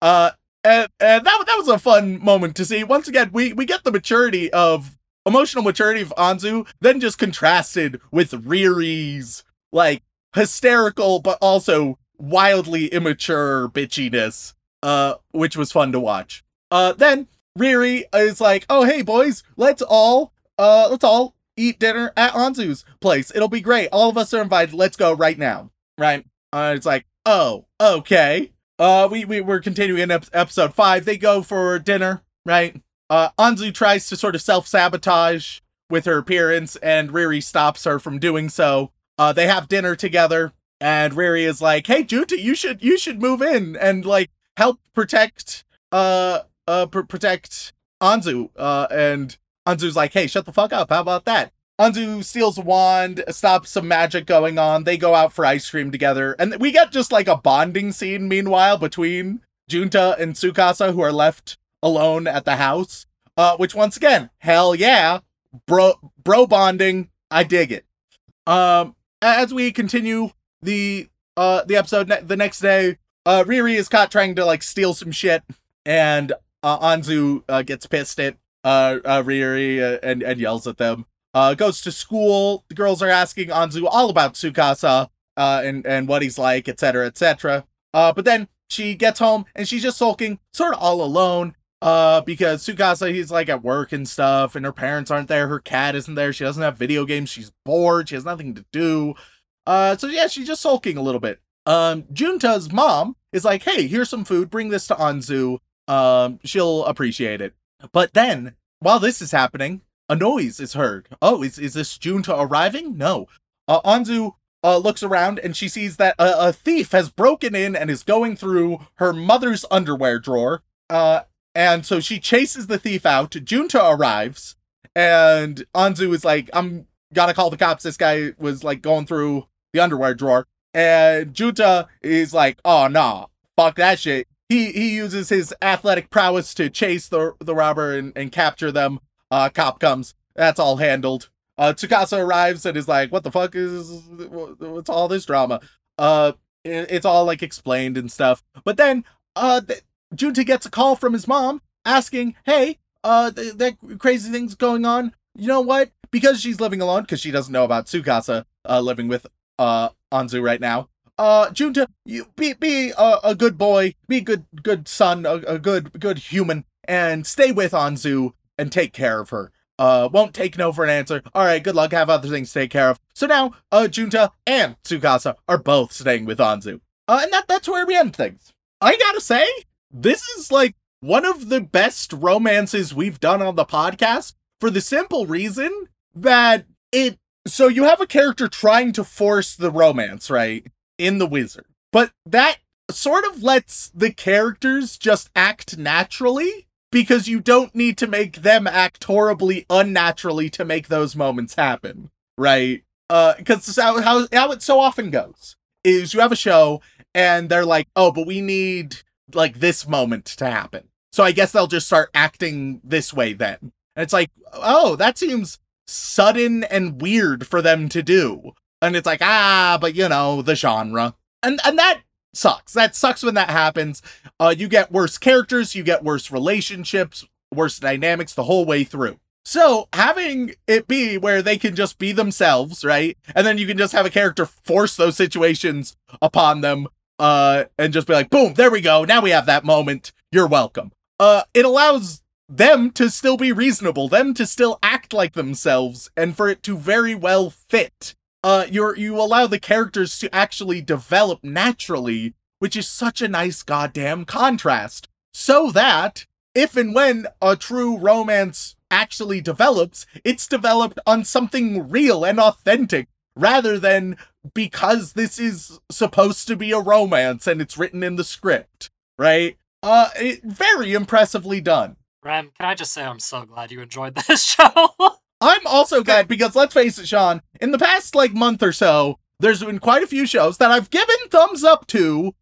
Uh and, and that that was a fun moment to see. Once again, we we get the maturity of emotional maturity of Anzu, then just contrasted with Riri's like hysterical but also wildly immature bitchiness, uh, which was fun to watch. Uh, then Riri is like, "Oh hey boys, let's all uh let's all eat dinner at Anzu's place. It'll be great. All of us are invited. Let's go right now." Right? Uh, it's like, "Oh, okay." Uh, we we we're continuing in ep- episode five. They go for dinner, right? Uh, Anzu tries to sort of self sabotage with her appearance, and Riri stops her from doing so. Uh, they have dinner together, and Riri is like, "Hey, Junta, you should you should move in and like help protect uh uh pr- protect Anzu." Uh, and Anzu's like, "Hey, shut the fuck up. How about that?" Anzu steals a wand, stops some magic going on. They go out for ice cream together, and we get just like a bonding scene. Meanwhile, between Junta and Tsukasa, who are left alone at the house. Uh, which once again, hell yeah, bro, bro bonding. I dig it. Um, as we continue the uh the episode ne- the next day, uh Riri is caught trying to like steal some shit, and uh, Anzu uh, gets pissed at uh, uh Riri uh, and and yells at them. Uh, goes to school. The girls are asking Anzu all about Tsukasa, uh, and and what he's like, etc., etc. Uh, but then she gets home and she's just sulking, sort of all alone. Uh, because Tsukasa, he's like at work and stuff, and her parents aren't there. Her cat isn't there. She doesn't have video games. She's bored. She has nothing to do. Uh, so yeah, she's just sulking a little bit. Um, Junta's mom is like, "Hey, here's some food. Bring this to Anzu. Um, she'll appreciate it." But then, while this is happening, a noise is heard. Oh, is is this Junta arriving? No. Uh, Anzu uh, looks around and she sees that a, a thief has broken in and is going through her mother's underwear drawer. Uh, and so she chases the thief out. Junta arrives, and Anzu is like, "I'm gonna call the cops. This guy was like going through the underwear drawer." And Junta is like, "Oh nah, fuck that shit." He he uses his athletic prowess to chase the the robber and, and capture them. Uh, cop comes. That's all handled. Uh, Tsukasa arrives and is like, "What the fuck is what's all this drama?" Uh, it, it's all like explained and stuff. But then, uh, th- Junta gets a call from his mom asking, "Hey, uh, th- that crazy thing's going on. You know what? Because she's living alone, because she doesn't know about Tsukasa uh, living with uh Anzu right now. Uh, Junta, you be be a, a good boy, be good good son, a, a good good human, and stay with Anzu and take care of her. Uh, won't take no for an answer. All right, good luck. Have other things to take care of. So now, uh, Junta and Tsukasa are both staying with Anzu. Uh, and that that's where we end things. I gotta say, this is like one of the best romances we've done on the podcast for the simple reason that it. So you have a character trying to force the romance, right, in the wizard, but that sort of lets the characters just act naturally because you don't need to make them act horribly unnaturally to make those moments happen, right? Uh, because how, how how it so often goes is you have a show and they're like, oh, but we need like this moment to happen. So I guess they'll just start acting this way then. And it's like, oh, that seems sudden and weird for them to do. And it's like, ah, but you know, the genre. And and that sucks. That sucks when that happens. Uh, you get worse characters, you get worse relationships, worse dynamics the whole way through. So having it be where they can just be themselves, right? And then you can just have a character force those situations upon them, uh, and just be like, boom, there we go. Now we have that moment. You're welcome. Uh, it allows them to still be reasonable, them to still act like themselves, and for it to very well fit. Uh you're you allow the characters to actually develop naturally which is such a nice goddamn contrast. So that if and when a true romance actually develops it's developed on something real and authentic rather than because this is supposed to be a romance and it's written in the script right? Uh it, very impressively done Rem, can I just say I'm so glad you enjoyed this show? I'm also glad because let's face it, Sean, in the past like month or so, there's been quite a few shows that I've given thumbs up to,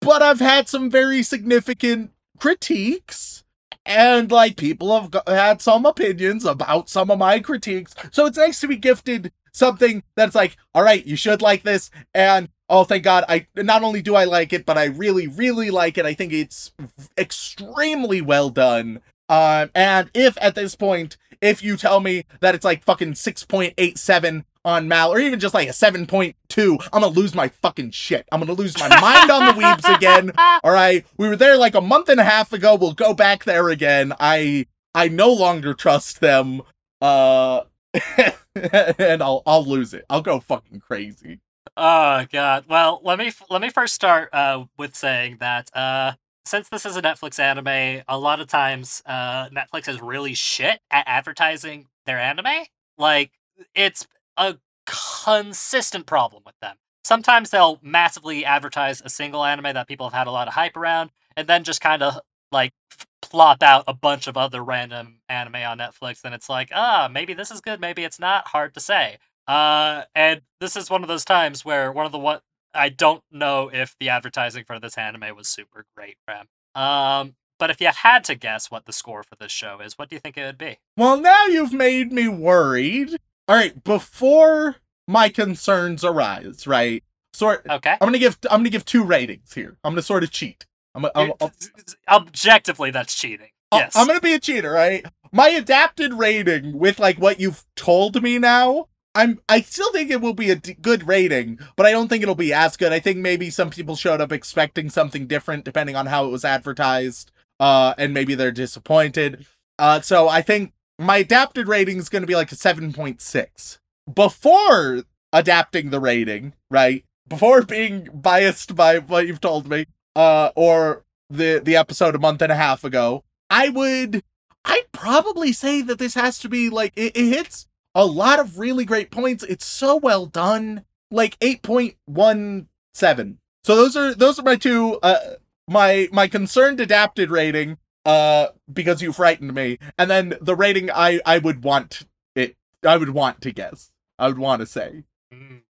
but I've had some very significant critiques. And like people have had some opinions about some of my critiques. So it's nice to be gifted something that's like, all right, you should like this. And oh, thank God, I not only do I like it, but I really, really like it. I think it's extremely well done. Um, and if at this point if you tell me that it's like fucking 6.87 on Mal, or even just like a 7.2, I'm gonna lose my fucking shit. I'm gonna lose my mind on the weebs again. All right. We were there like a month and a half ago. We'll go back there again. I I no longer trust them. Uh and I'll I'll lose it. I'll go fucking crazy. Oh god. Well, let me let me first start uh, with saying that uh, since this is a Netflix anime, a lot of times uh, Netflix is really shit at advertising their anime. Like it's a consistent problem with them. Sometimes they'll massively advertise a single anime that people have had a lot of hype around, and then just kind of like plop out a bunch of other random anime on Netflix. And it's like, ah, maybe this is good, maybe it's not. Hard to say. Uh, and this is one of those times where one of the what I don't know if the advertising for this anime was super great, Rem. Um, but if you had to guess what the score for this show is, what do you think it would be? Well, now you've made me worried. All right, before my concerns arise, right? Sort Okay. I'm gonna give I'm gonna give two ratings here. I'm gonna sort of cheat. I'm, I'm, I'm, Objectively, that's cheating. Yes. I'm gonna be a cheater, right? My adapted rating with like what you've told me now, I'm I still think it will be a d- good rating, but I don't think it'll be as good. I think maybe some people showed up expecting something different depending on how it was advertised, uh, and maybe they're disappointed. Uh, so I think my adapted rating is gonna be like a seven point six. Before adapting the rating, right? Before being biased by what you've told me, uh, or the the episode a month and a half ago, I would I'd probably say that this has to be like it, it hits a lot of really great points. It's so well done. Like 8.17. So those are those are my two uh my my concerned adapted rating uh because you frightened me and then the rating I I would want it I would want to guess. I would want to say. Mm,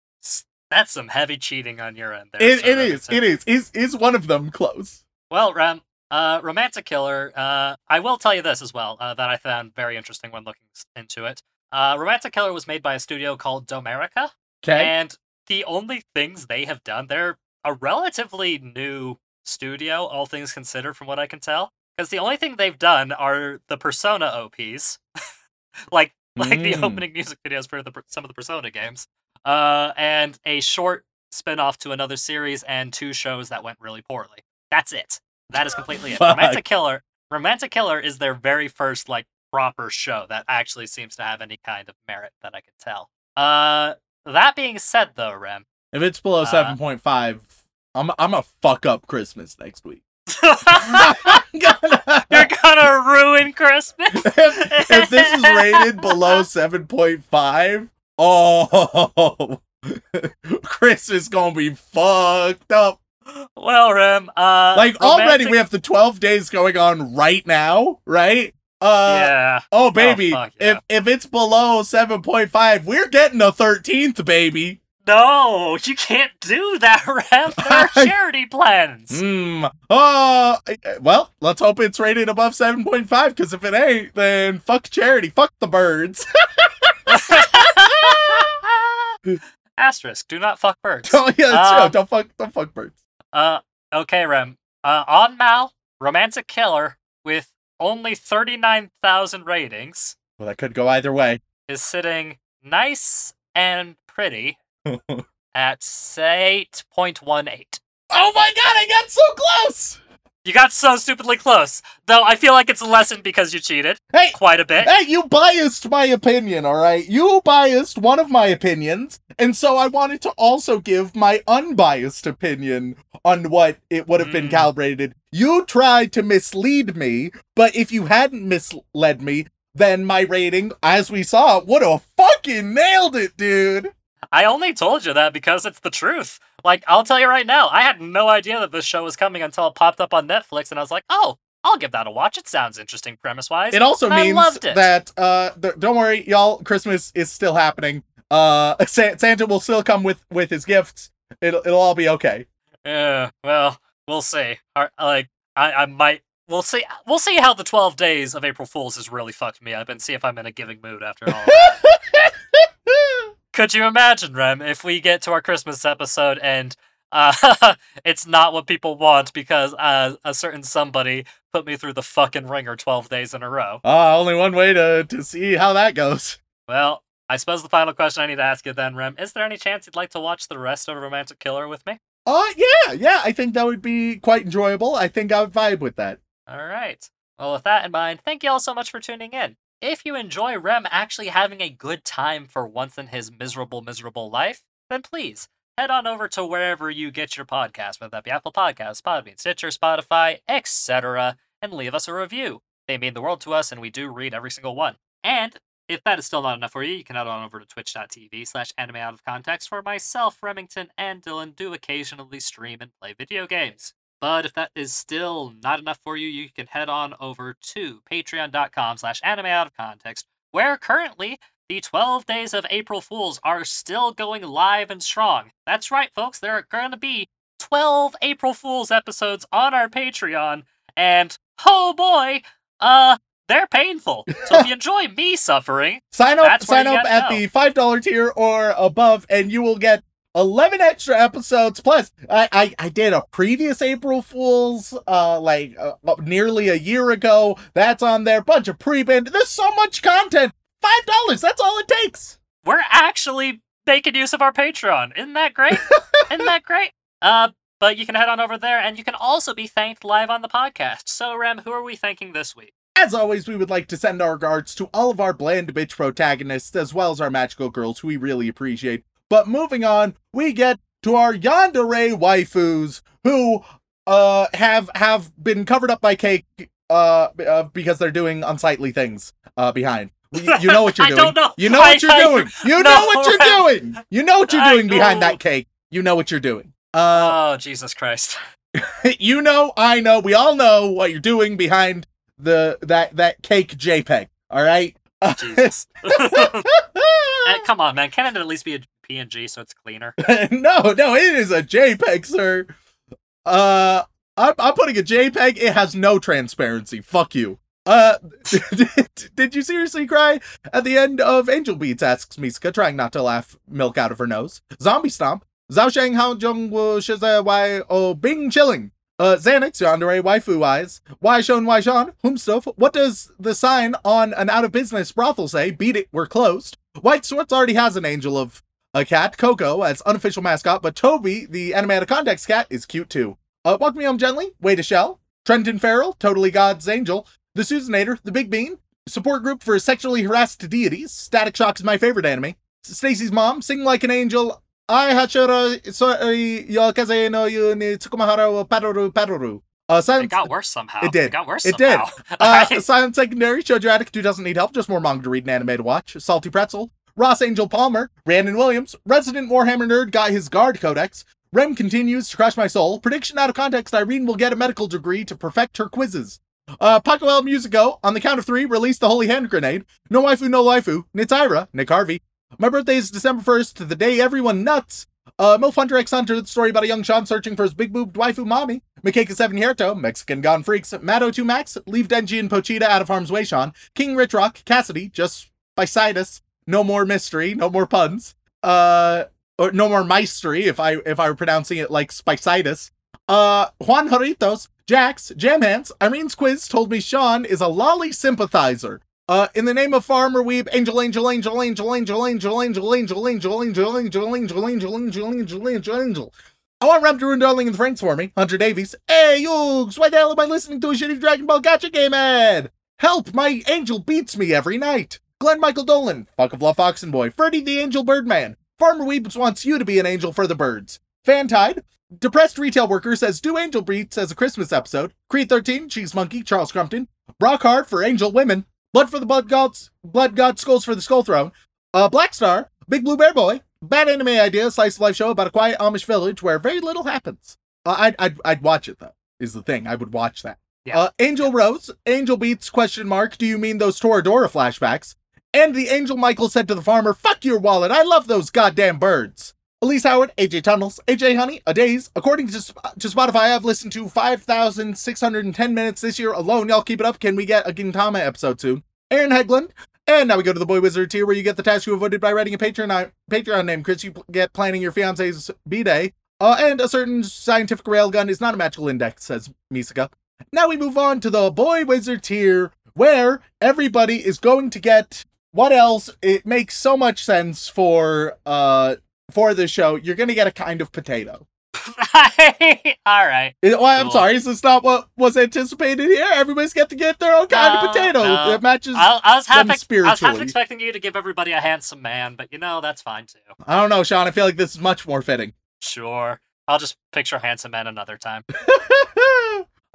That's some heavy cheating on your end there. It, it is. It is. Is is one of them close? Well, Rem, uh, Romantic Killer, uh, I will tell you this as well, uh, that I found very interesting when looking into it. Uh, Romantic Killer was made by a studio called Domerica, Okay. and the only things they have done, they're a relatively new studio, all things considered, from what I can tell. Because the only thing they've done are the Persona OPs, like like the Mm. opening music videos for the, some of the Persona games, uh, and a short spin-off to another series and two shows that went really poorly. That's it. That is completely it. Romantic Killer. Romantic Killer is their very first like proper show that actually seems to have any kind of merit that I can tell. Uh, that being said, though, Rem, if it's below uh, seven point five, I'm I'm a fuck up Christmas next week. Gonna- you're gonna ruin Christmas. if, if this is rated below 7.5, oh, Chris is gonna be fucked up. well, Rem, uh, Like already, we have the 12 days going on right now, right? Uh, yeah. oh baby, fuck yeah. if if it's below 7.5, we're getting a 13th, baby. No, you can't do that, Rem. There are charity plans. Hmm. Uh, well, let's hope it's rated above 7.5, because if it ain't, then fuck charity, fuck the birds. Asterisk: Do not fuck birds. oh yeah, true. Um, Don't fuck, don't fuck birds. Uh, okay, Rem. Uh, on Mal, Romantic Killer, with only 39,000 ratings, Well, that could go either way. is sitting nice and pretty at 8.18. Oh my god, I got so close! You got so stupidly close. Though I feel like it's a lesson because you cheated Hey, quite a bit. hey, you biased my opinion, alright? You biased one of my opinions, and so I wanted to also give my unbiased opinion on what it would have been Mm. calibrated. You tried to mislead me, but if you hadn't misled me, then my rating, as we saw, would have fucking nailed it, dude. I only told you that because it's the truth. Like, I'll tell you right now, I had no idea that this show was coming until it popped up on Netflix, and I was like, oh, I'll give that a watch. It sounds interesting premise wise. It also I means loved it. that uh th- don't worry, y'all, Christmas is still happening. Uh Sa- Santa will still come with with his gifts. It'll it'll all be okay. Yeah, well, we'll see. Like, I, I might. We'll see. We'll see how the twelve days of April Fools has really fucked me up, and see if I'm in a giving mood after all. Could you imagine, Rem, if we get to our Christmas episode and uh, it's not what people want because uh, a certain somebody put me through the fucking ringer twelve days in a row? Uh only one way to to see how that goes. Well, I suppose the final question I need to ask you then, Rem, is there any chance you'd like to watch the rest of Romantic Killer with me? Uh yeah, yeah, I think that would be quite enjoyable. I think I would vibe with that. All right. Well, with that in mind, thank you all so much for tuning in. If you enjoy Rem actually having a good time for once in his miserable, miserable life, then please head on over to wherever you get your podcast, whether that be Apple Podcasts, Podbean, Stitcher, Spotify, etc., and leave us a review. They mean the world to us, and we do read every single one. And if that is still not enough for you, you can head on over to twitch.tv slash anime out of context, where myself, Remington, and Dylan do occasionally stream and play video games. But if that is still not enough for you, you can head on over to patreon.com slash anime out of context, where currently the 12 days of April Fools are still going live and strong. That's right, folks, there are going to be 12 April Fools episodes on our Patreon, and oh boy, uh, they're painful. So if you enjoy me suffering, Sign up, sign up at go. the five dollar tier or above, and you will get eleven extra episodes. Plus, I I, I did a previous April Fools, uh, like uh, nearly a year ago. That's on there. Bunch of pre band. There's so much content. Five dollars. That's all it takes. we're actually making use of our Patreon. Isn't that great? Isn't that great? Uh, but you can head on over there, and you can also be thanked live on the podcast. So, Rem, who are we thanking this week? As always, we would like to send our regards to all of our bland bitch protagonists, as well as our magical girls, who we really appreciate. But moving on, we get to our yandere waifus, who uh have have been covered up by cake uh, uh because they're doing unsightly things uh behind. You, you know what you're I doing. don't know. You know what you're I- doing. You no, know what you're doing. You know what you're doing behind that cake. You know what you're doing. Uh, oh, Jesus Christ. you know, I know, we all know what you're doing behind the that that cake JPEG. All right. Jesus. Come on, man. Can't it at least be a PNG so it's cleaner? no, no, it is a JPEG, sir. Uh, I'm, I'm putting a JPEG. It has no transparency. Fuck you. Uh, did, did you seriously cry at the end of Angel Beats? Asks Misuka, trying not to laugh milk out of her nose. Zombie Stomp. Zhao Shang Hao Jung Wu Shiza Wai O Bing Chilling. Uh, Xanax, Yandere, Waifu Eyes. Why Shon, Why Shon, Whom? What does the sign on an out of business brothel say? Beat it, we're closed. White Swords already has an angel of a cat, Coco, as unofficial mascot, but Toby, the animated context cat, is cute too. Uh, Walk Me Home Gently, Wait a Shell, Trenton Farrell, Totally God's Angel, The Susanator, The Big Bean, Support Group for Sexually Harassed Deities, Static Shock is my favorite anime, Stacy's Mom, Sing Like an Angel, I Hachura, Sorry, Yokaze no Yu ni Tsukumahara wa Paroru Paroru. Uh, It Silence, got worse somehow. It did. It got worse It did. uh. Silent Secondary, Shoujo Addict who doesn't need help, just more manga to read and anime to watch. Salty Pretzel, Ross Angel Palmer, Brandon Williams, Resident Warhammer Nerd got his guard codex. Rem continues to crush my soul. Prediction out of context, Irene will get a medical degree to perfect her quizzes. Uh, Paco El Musico, on the count of three, release the Holy Hand Grenade. No waifu, no waifu. Nitsaira, Nick Harvey. My birthday is December 1st, the day everyone nuts. Uh, Milf Hunter X Hunter, the story about a young Sean searching for his big boobed waifu mommy. Makeka 7 Hierto, Mexican Gone Freaks, Mato 2 Max, Leave Denji and Pochita out of harm's way, Sean. King Rich Rock, Cassidy, just by Sidus. No more mystery, no more puns. Uh, or no more mystery if I if I were pronouncing it like Spicitis. Uh, Juan Joritos, Jax, Jam Hands, Irene's quiz told me Sean is a lolly sympathizer. Uh, in the name of Farmer Weeb, Angel, Angel, Angel, Angel, Angel, Angel, Angel, Angel, Angel, Angel, Angel, Angel, Angel, Angel, Angel, Angel, Angel. I want to ruin Darling in the Franxx for me. Hunter Davies. Hey, Yugs, why the hell am I listening to a shitty Dragon Ball Gacha game ad? Help, my angel beats me every night. Glenn Michael Dolan, Fuck of Love Oxen Boy, Ferdy the Angel Birdman. Farmer Weebs wants you to be an angel for the birds. Fantide, Depressed Retail Worker says do Angel Beats as a Christmas episode. Creed 13, Cheese Monkey, Charles Crumpton. Brock Hard for Angel Women. Blood for the Blood Gods, Blood God Skulls for the Skull Throne. Uh, Black Star, Big Blue Bear Boy. Bad anime idea, slice of life show about a quiet Amish village where very little happens. Uh, I'd, I'd, I'd watch it though, is the thing. I would watch that. Yeah. Uh, Angel Rose, Angel Beats, question mark, do you mean those Toradora flashbacks? And the Angel Michael said to the farmer, fuck your wallet, I love those goddamn birds. Elise Howard, AJ Tunnels, AJ Honey, a days. According to, to Spotify, I've listened to 5,610 minutes this year alone. Y'all keep it up. Can we get a Gintama episode soon? Aaron Hegland. And now we go to the Boy Wizard tier where you get the task you avoided by writing a Patreon, Patreon name. Chris, you get planning your fiance's B-Day. Uh, and a certain scientific railgun is not a magical index, says Misaka. Now we move on to the Boy Wizard tier where everybody is going to get what else? It makes so much sense for uh for the show. You're gonna get a kind of potato. All right. It- well, I'm Cool. sorry, is this not what was anticipated here? Everybody's got to get their own kind No, of potato. no. It matches. I, I was half ex- I was half expecting you to give everybody a handsome man, but you know that's fine too. I don't know, Sean. I feel like this is much more fitting. Sure. I'll just picture handsome man another time.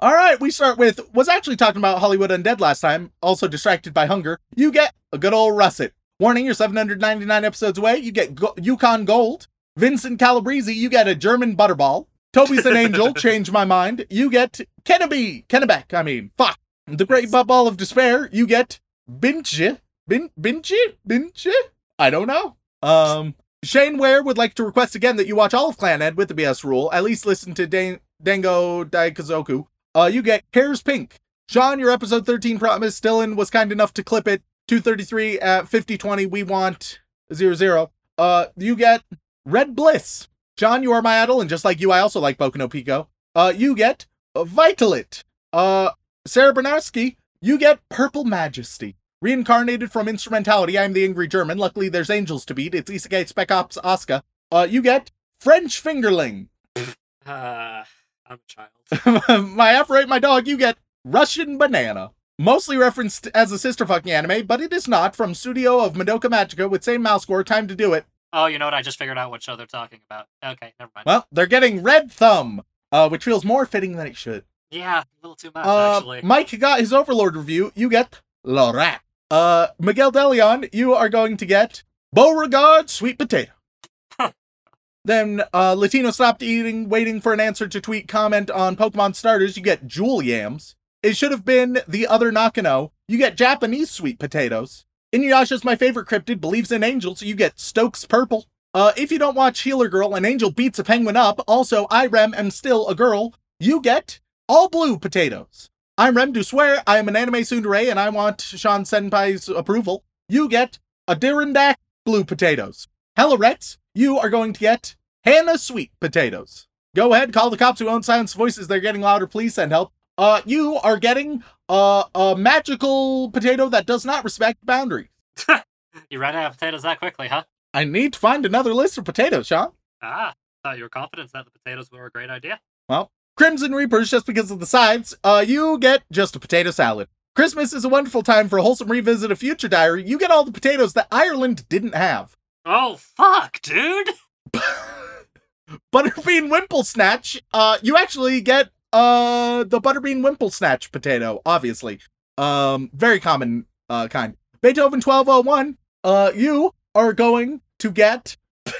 All right, we start with was actually talking about Hollywood Undead last time. Also distracted by hunger. You get a good old russet. Warning: You're 799 episodes away. You get Go- Yukon Gold. Vincent Calabrese. You get a German Butterball. Toby's an angel. Change my mind. You get Kenneby. Kennebec. I mean, fuck. The Great Ball of Despair. You get Binche. Bin Binche. Binche. I don't know. Um. Shane Ware would like to request again that you watch all of Clannad with the BS rule. At least listen to Dan- Dango Daikazoku. Uh, you get Hair's Pink. Sean, your episode 13 promise. Dylan was kind enough to clip it. 233 at 5020. We want 00. Uh, you get Red Bliss. John, you are my idol, and just like you, I also like Boku no Pico. Uh, you get Vitelotte. Uh, Sarah Bernarski, you get Purple Majesty. Reincarnated from instrumentality, I'm the angry German. Luckily, there's angels to beat. It's Isekai Spec Ops Asuka. Uh, you get French Fingerling. Uh, I'm a child. my F-rate, my dog, you get Russian Banana. Mostly referenced as a sister fucking anime, but it is not from studio of Madoka Magica with same mouse score. Time to do it. Oh, you know what? I just figured out what show they're talking about. Okay, never mind. Well, they're getting Red Thumb, uh, which feels more fitting than it should. yeah, a little too much, Uh, actually. Mike got his Overlord review. You get Lorat. Uh, Miguel Delion, you are going to get Beauregard Sweet Potato. then, uh, Latino stopped eating, waiting for an answer to tweet comment on Pokemon starters. You get Jewel Yams. It should have been the other Nakano. You get Japanese sweet potatoes. Inuyasha's my favorite cryptid, believes in angels, you get Stokes Purple. Uh, if you don't watch Healer Girl, an angel beats a penguin up. Also, I Rem am still a girl. You get all blue potatoes. I'm Rem do swear I am an anime tsundere and I want Sean Senpai's approval. You get Adirondack blue potatoes. Hello Rex, you are going to get Hannah sweet potatoes. Go ahead, call the cops who own Silence Voices. They're getting louder. Please send help. Uh, you are getting uh, a magical potato that does not respect boundaries. You ran out of potatoes that quickly, huh? I need to find another list of potatoes, Sean. Ah, thought you were confident that the potatoes were a great idea. Well, Crimson Reapers, just because of the sides, uh, you get just a potato salad. Christmas is a wonderful time for a wholesome revisit of Future Diary. You get all the potatoes that Ireland didn't have. Oh, fuck, dude! Butterbean Wimple Snatch, uh, you actually get uh the Butterbean Wimple Snatch potato, obviously. Um, very common uh kind. Beethoven 1201, uh, you are going to get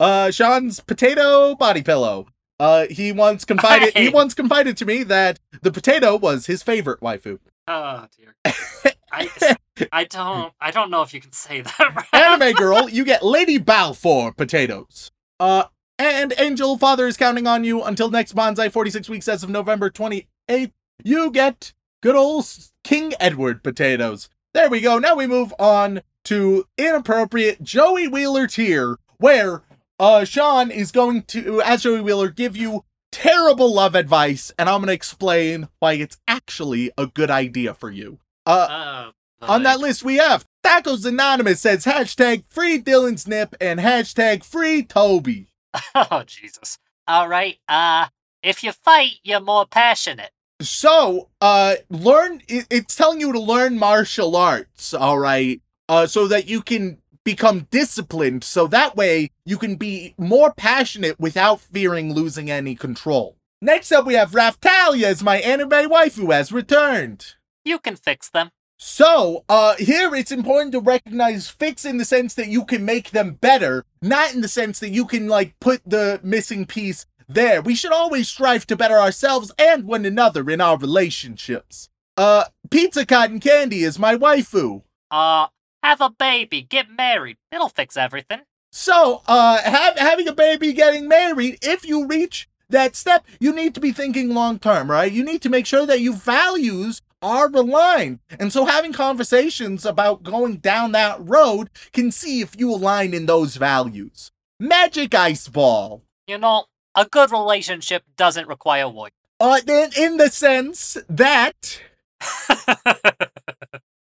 uh Sean's potato body pillow. Uh, he once confided he once confided to me that the potato was his favorite waifu. Oh, dear. I, I don't, I don't know if you can say that, right? Anime girl, you get Lady Balfour potatoes. Uh, and Angel Father is counting on you until next Bonsai 46 weeks as of November 28th. You get good old King Edward potatoes. There we go. Now we move on to inappropriate Joey Wheeler tier, where uh Sean is going to, as Joey Wheeler, give you terrible love advice, and I'm gonna explain why it's actually a good idea for you. Uh, Oh, on that list, we have Tacos Anonymous says hashtag free Dylan's nip and hashtag free Toby. Oh, Jesus. All right, uh, if you fight, you're more passionate. So, uh, learn, it's telling you to learn martial arts, all right, uh, so that you can become disciplined, so that way you can be more passionate without fearing losing any control. Next up, we have Raphtalia as my anime waifu who has returned. You can fix them. So, uh, here it's important to recognize fix in the sense that you can make them better, not in the sense that you can, like, put the missing piece there. We should always strive to better ourselves and one another in our relationships. Uh, Pizza Cotton Candy is my waifu. Uh, have a baby, get married. It'll fix everything. So, uh, have, having a baby, getting married, if you reach that step, you need to be thinking long term, right? You need to make sure that your values are aligned. And so having conversations about going down that road can see if you align in those values. Magic Ice Ball. You know, a good relationship doesn't require wood. Uh, in, in the sense that,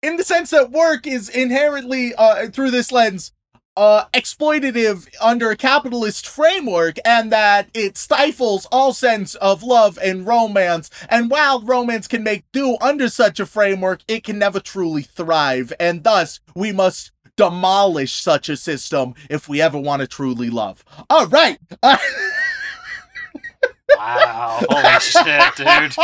in the sense that work is inherently, uh, through this lens, uh, exploitative under a capitalist framework and that it stifles all sense of love and romance. And while romance can make do under such a framework, it can never truly thrive. And thus, we must demolish such a system if we ever want to truly love. All right. Uh, wow, holy shit, dude.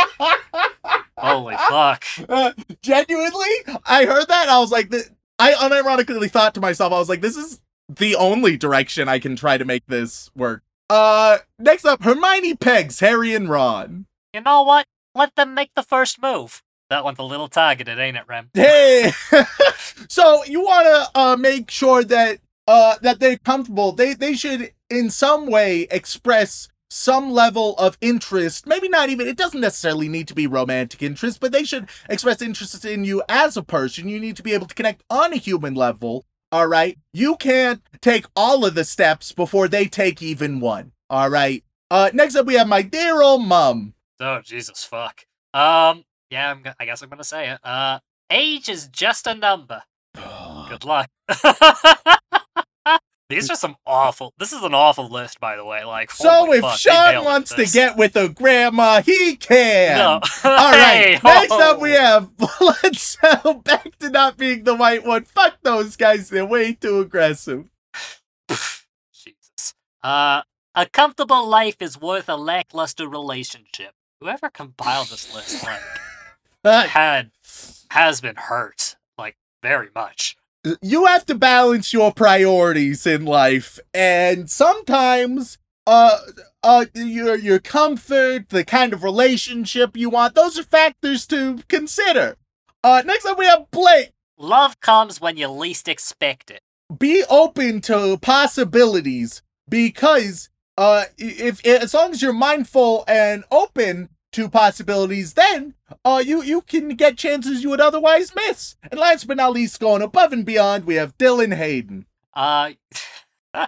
Holy fuck. Uh, genuinely, I heard that. I was like, I unironically thought to myself, I was like, this is the only direction I can try to make this work. Uh, next up, Hermione pegs Harry and Ron. You know what? Let them make the first move. That one's a little targeted, ain't it, Rem? Hey, so you want to uh make sure that uh that they're comfortable. They they should in some way express some level of interest. Maybe not even, it doesn't necessarily need to be romantic interest, but they should express interest in you as a person. You need to be able to connect on a human level. All right. You can't take all of the steps before they take even one. All right. Uh, next up, we have my dear old mom. Oh Jesus fuck. Um. Yeah. I'm. I guess I'm gonna say it. Uh. Age is just a number. Good luck. These are some awful. This is an awful list, by the way. Like, So if fuck, Sean wants to get with a grandma, he can. no. All right. Hey, Next ho. up, we have Bledsoe. Back to not being the white one. Fuck those guys. They're way too aggressive. Jesus. Uh, a comfortable life is worth a lackluster relationship. Whoever compiled this list, like, had has been hurt, like, very much. You have to balance your priorities in life, and sometimes, uh, uh, your your comfort, the kind of relationship you want, those are factors to consider. Uh, next up, we have Blake. Love comes when you least expect it. be open to possibilities because uh if, as long as you're mindful and open to possibilities then uh you you can get chances you would otherwise miss and last but not least going above and beyond we have dylan hayden Uh,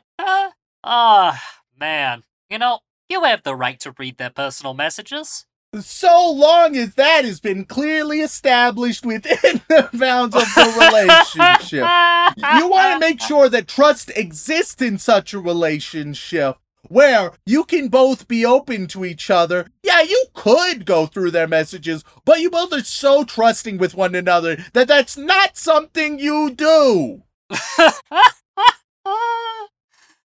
ah, man. You know, you have the right to read their personal messages. so long as that has been clearly established within the bounds of the relationship you want to make sure that trust exists in such a relationship where you can both be open to each other. Yeah, you could go through their messages, but you both are so trusting with one another that that's not something you do.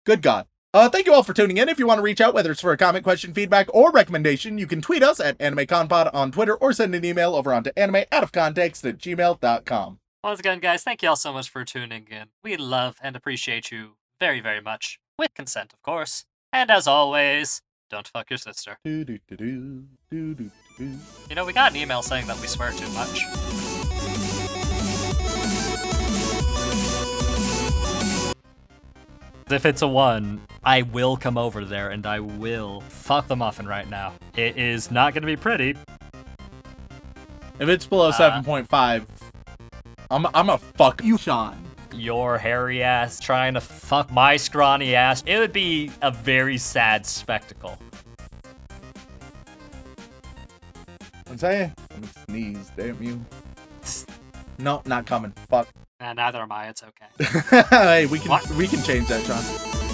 Good God. Uh, thank you all for tuning in. If you want to reach out, whether it's for a comment, question, feedback, or recommendation, you can tweet us at AnimeConPod on Twitter or send an email over onto anime out of context at gmail.com. Once again, guys, thank you all so much for tuning in. We love and appreciate you very, very much. With consent, of course. And as always, don't fuck your sister. You know, we got an email saying that we swear too much. If it's a one, I will come over there and I will fuck the muffin right now. It is not going to be pretty. If it's below Uh, 7.5, I'm I'm a fuck you, Sean. Your hairy ass trying to fuck my scrawny ass. It would be a very sad spectacle. I'm saying, let me sneeze, damn you. No, not coming. Fuck. Nah, neither am I. It's okay. hey, we can What? we can change that, Sean.